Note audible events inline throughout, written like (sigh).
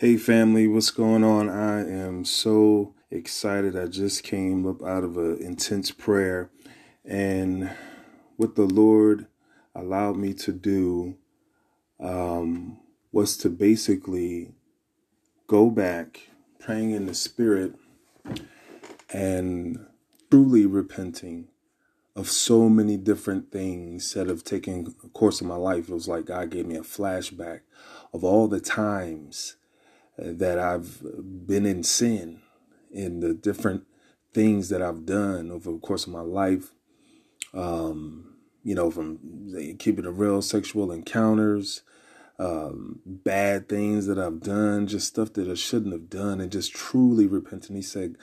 Hey family, what's going on? I am so excited. I just came up out of an intense prayer, and what the Lord allowed me to do um, was to basically go back, praying in the Spirit, and truly repenting of so many different things that have taken a course of my life. It was like God gave me a flashback of all the times that I've been in sin in the different things that I've done over the course of my life. Um, you know, from keeping it real sexual encounters, um, bad things that I've done, just stuff that I shouldn't have done, and just truly repenting. He said,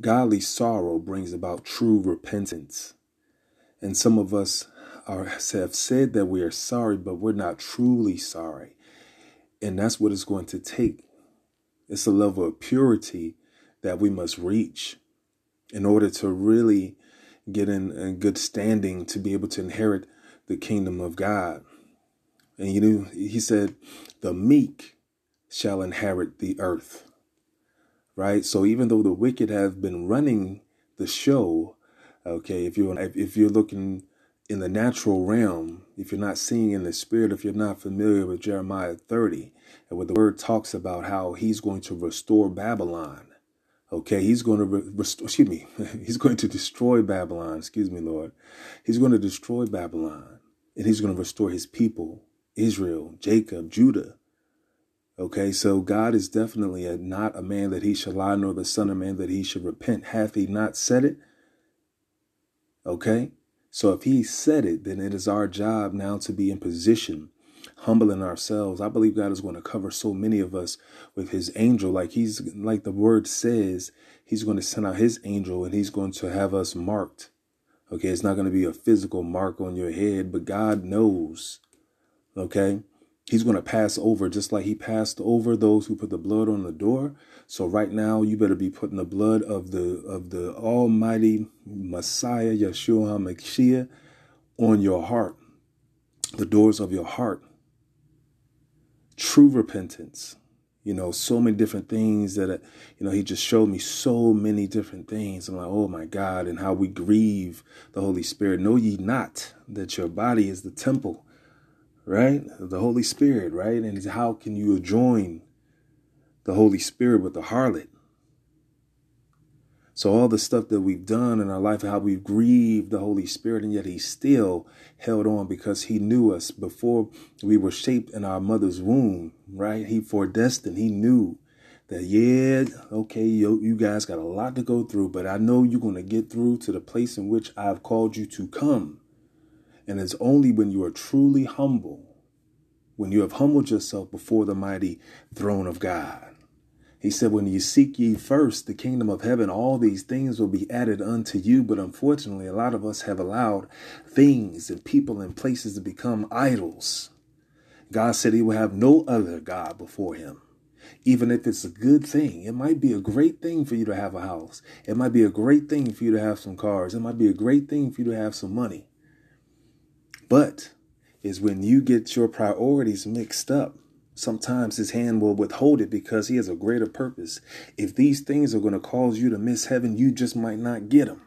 godly sorrow brings about true repentance. And some of us are, have said that we are sorry, but we're not truly sorry. And that's what it's going to take. It's a level of purity that we must reach in order to really get in, in good standing to be able to inherit the kingdom of God. And you know, he said, the meek shall inherit the earth. Right? So even though the wicked have been running the show, okay, if you're if you're looking in the natural realm, if you're not seeing in the spirit, if you're not familiar with Jeremiah 30, and where the word talks about how he's going to restore Babylon. Okay, he's going to re- restore, excuse me, (laughs) he's going to destroy Babylon, excuse me, Lord. He's going to destroy Babylon and he's going to restore his people, Israel, Jacob, Judah. Okay, so God is definitely a, not a man that he shall lie, nor the son of man that he should repent. Hath he not said it? Okay, so if he said it, then it is our job now to be in position, humbling ourselves. I believe God is going to cover so many of us with his angel. Like he's like the word says, he's going to send out his angel and he's going to have us marked. Okay, it's not going to be a physical mark on your head, but God knows. Okay? He's going to pass over just like he passed over those who put the blood on the door. So right now you better be putting the blood of the of the almighty Messiah Yeshua HaMashiach on your heart. The doors of your heart. True repentance. You know, so many different things that, you know, he just showed me so many different things. I'm like, oh my God, and how we grieve the Holy Spirit. Know ye not that your body is the temple right? The Holy Spirit, right? And how can you join the Holy Spirit with the harlot? So all the stuff that we've done in our life, how we've grieved the Holy Spirit, and yet He still held on because He knew us before we were shaped in our mother's womb, right? He foredestined. He knew that yeah, okay, you, you guys got a lot to go through, but I know you're to get through to the place in which I've called you to come. And it's only when you are truly humble, when you have humbled yourself before the mighty throne of God. He said, When you seek ye first the kingdom of heaven, all these things will be added unto you. But unfortunately, a lot of us have allowed things and people and places to become idols. God said he will have no other God before him. Even if it's a good thing, it might be a great thing for you to have a house. It might be a great thing for you to have some cars. It might be a great thing for you to have some money. But is when you get your priorities mixed up. Sometimes his hand will withhold it because he has a greater purpose. If these things are going to cause you to miss heaven, you just might not get them.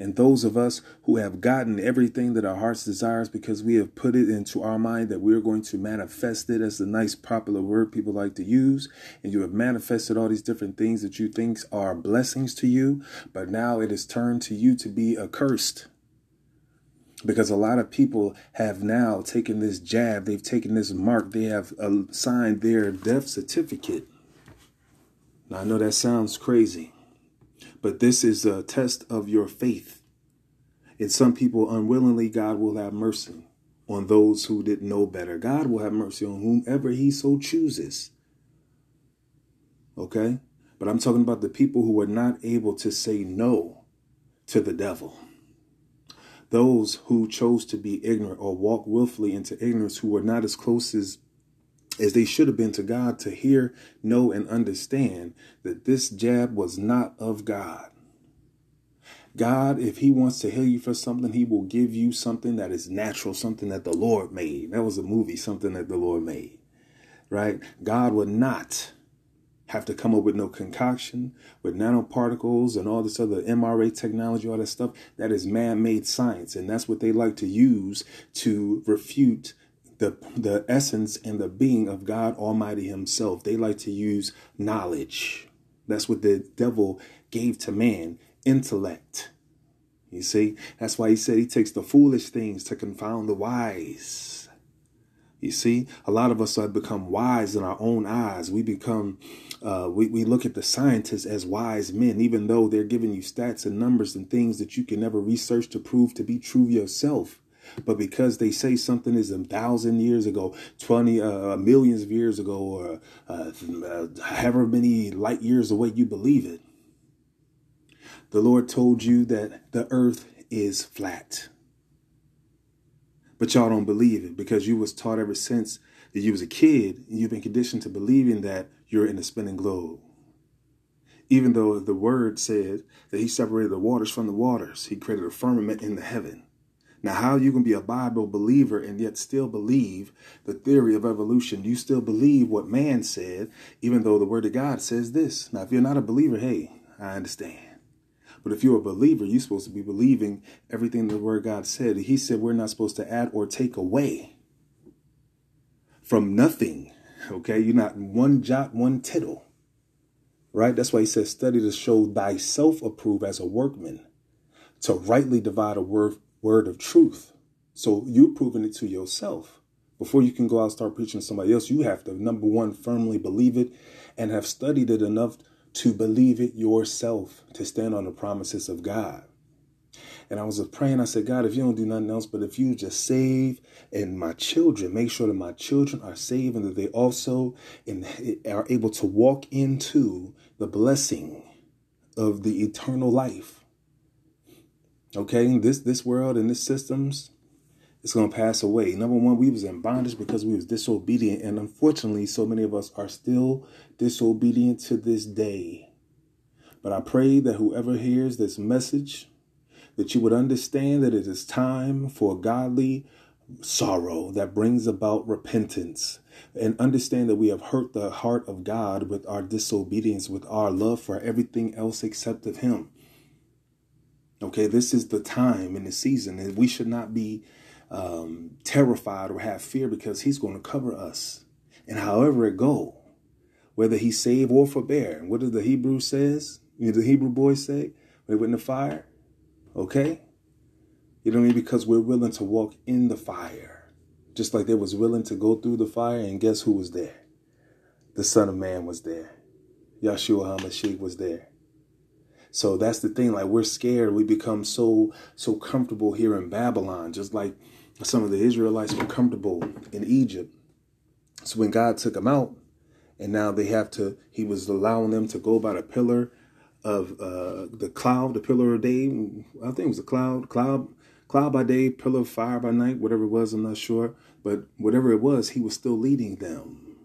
And those of us who have gotten everything that our hearts desires because we have put it into our mind that we're going to manifest it as the nice popular word people like to use, and you have manifested all these different things that you think are blessings to you, but now it is turned to you to be accursed because a lot of people have now taken this jab, they've taken this mark, they have uh, signed their death certificate. Now, I know that sounds crazy, but this is a test of your faith. And some people unwillingly, God will have mercy on those who didn't know better. God will have mercy on whomever He so chooses. Okay? But I'm talking about the people who are not able to say no to the devil those who chose to be ignorant or walk willfully into ignorance, who were not as close as as they should have been to God to hear, know, and understand that this jab was not of God. God, if He wants to heal you for something, He will give you something that is natural, something that the Lord made. That was a movie, something that the Lord made. right? God would not have to come up with no concoction with nanoparticles and all this other MRA technology, all that stuff. That is man made science. And that's what they like to use to refute the, the essence and the being of God Almighty Himself. They like to use knowledge. That's what the devil gave to man intellect. You see, that's why he said he takes the foolish things to confound the wise. You see, a lot of us have become wise in our own eyes. We become, uh, we, we look at the scientists as wise men, even though they're giving you stats and numbers and things that you can never research to prove to be true yourself. But because they say something is a thousand years ago, 20 uh, millions of years ago, or uh, uh, however many light years away, you believe it. The Lord told you that the earth is flat but y'all don't believe it because you was taught ever since that you was a kid and you've been conditioned to believing that you're in a spinning globe. Even though the word said that he separated the waters from the waters, he created a firmament in the heaven. Now, how you can be a Bible believer and yet still believe the theory of evolution? You still believe what man said, even though the word of God says this. Now, if you're not a believer, hey, I understand. But if you're a believer, you're supposed to be believing everything the word God said. He said we're not supposed to add or take away from nothing. Okay, you're not one jot, one tittle. Right? That's why he says, study to show thyself approved as a workman, to rightly divide a word, word of truth. So you're proving it to yourself. Before you can go out and start preaching to somebody else, you have to, number one, firmly believe it and have studied it enough to believe it yourself, to stand on the promises of God. And I was praying, I said, God, if you don't do nothing else, but if you just save and my children, make sure that my children are saved and that they also in, are able to walk into the blessing of the eternal life. Okay, this this world and this systems, it's going to pass away. Number one, we was in bondage because we was disobedient. And unfortunately, so many of us are still disobedient to this day. But I pray that whoever hears this message, that you would understand that it is time for godly sorrow that brings about repentance and understand that we have hurt the heart of God with our disobedience, with our love for everything else except of Him. Okay, this is the time and the season, and we should not be um, terrified or have fear because he's going to cover us. And however it go, whether he save or forbear. And what does the Hebrew says? You know, the Hebrew boys say when they went in the fire? Okay? You know what I mean? Because we're willing to walk in the fire. Just like they was willing to go through the fire, and guess who was there? The Son of Man was there. Yahshua HaMashiach was there. So that's the thing. Like we're scared. We become so so comfortable here in Babylon, just like some of the Israelites were comfortable in Egypt. So when God took them out, and now they have to, He was allowing them to go by the pillar of uh, the cloud, the pillar of day. I think it was a cloud, cloud, cloud by day, pillar of fire by night, whatever it was. I'm not sure, but whatever it was, He was still leading them.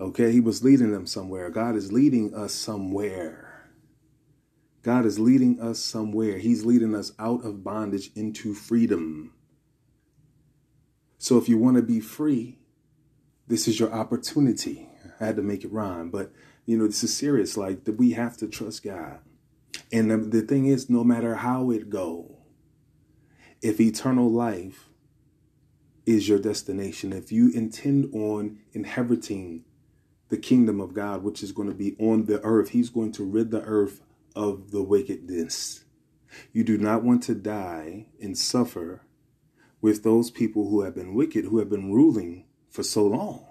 Okay, He was leading them somewhere. God is leading us somewhere. God is leading us somewhere. He's leading us out of bondage into freedom. So if you want to be free, this is your opportunity. I had to make it rhyme, but you know, this is serious. Like that we have to trust God. And the, the thing is, no matter how it go, if eternal life is your destination, if you intend on inheriting the kingdom of God, which is going to be on the earth, He's going to rid the earth of the wickedness. You do not want to die and suffer with those people who have been wicked, who have been ruling for so long,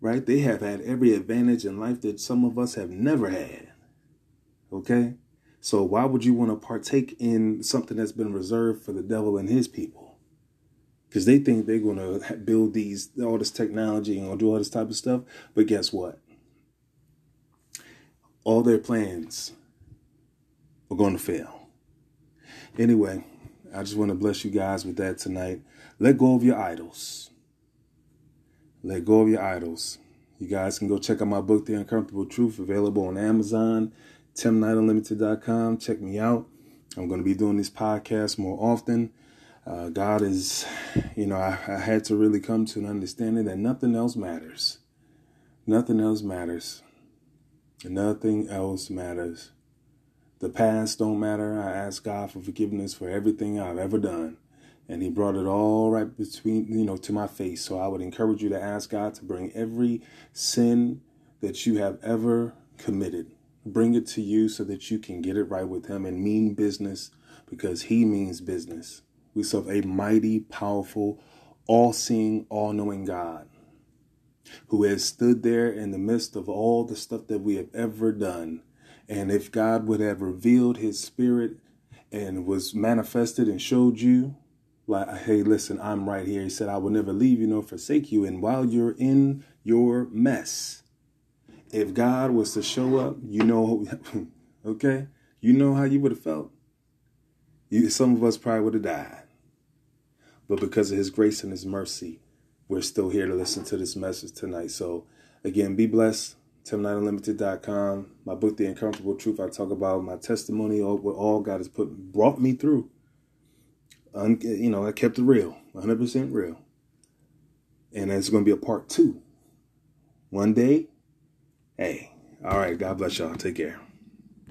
right? They have had every advantage in life that some of us have never had. Okay? So why would you want to partake in something that's been reserved for the devil and his people? Because they think they're going to build these, all this technology and do all this type of stuff. But guess what? All their plans are going to fail. Anyway, I just want to bless you guys with that tonight. Let go of your idols. Let go of your idols. You guys can go check out my book, The Uncomfortable Truth, available on Amazon, timnightunlimited.com. Check me out. I'm going to be doing this podcast more often. Uh, God is, you know, I, I had to really come to an understanding that nothing else matters. Nothing else matters. Nothing else matters. The past don't matter. I ask God for forgiveness for everything I've ever done. And he brought it all right between, you know, to my face. So I would encourage you to ask God to bring every sin that you have ever committed, bring it to you so that you can get it right with him and mean business because he means business. We serve a mighty, powerful, all seeing, all knowing God who has stood there in the midst of all the stuff that we have ever done. And if God would have revealed his spirit and was manifested and showed you, like, hey, listen, I'm right here. He said, I will never leave you nor forsake you. And while you're in your mess, if God was to show up, you know, (laughs) okay, you know how you would have felt. You, some of us probably would have died. But because of his grace and his mercy, we're still here to listen to this message tonight. So, again, be blessed. Tim9Unlimited.com. My book, The Uncomfortable Truth, I talk about my testimony, of what all God has put brought me through. Un, you know, I kept it real, 100% real. And it's going to be a part two. One day, hey, all right, God bless y'all. Take care.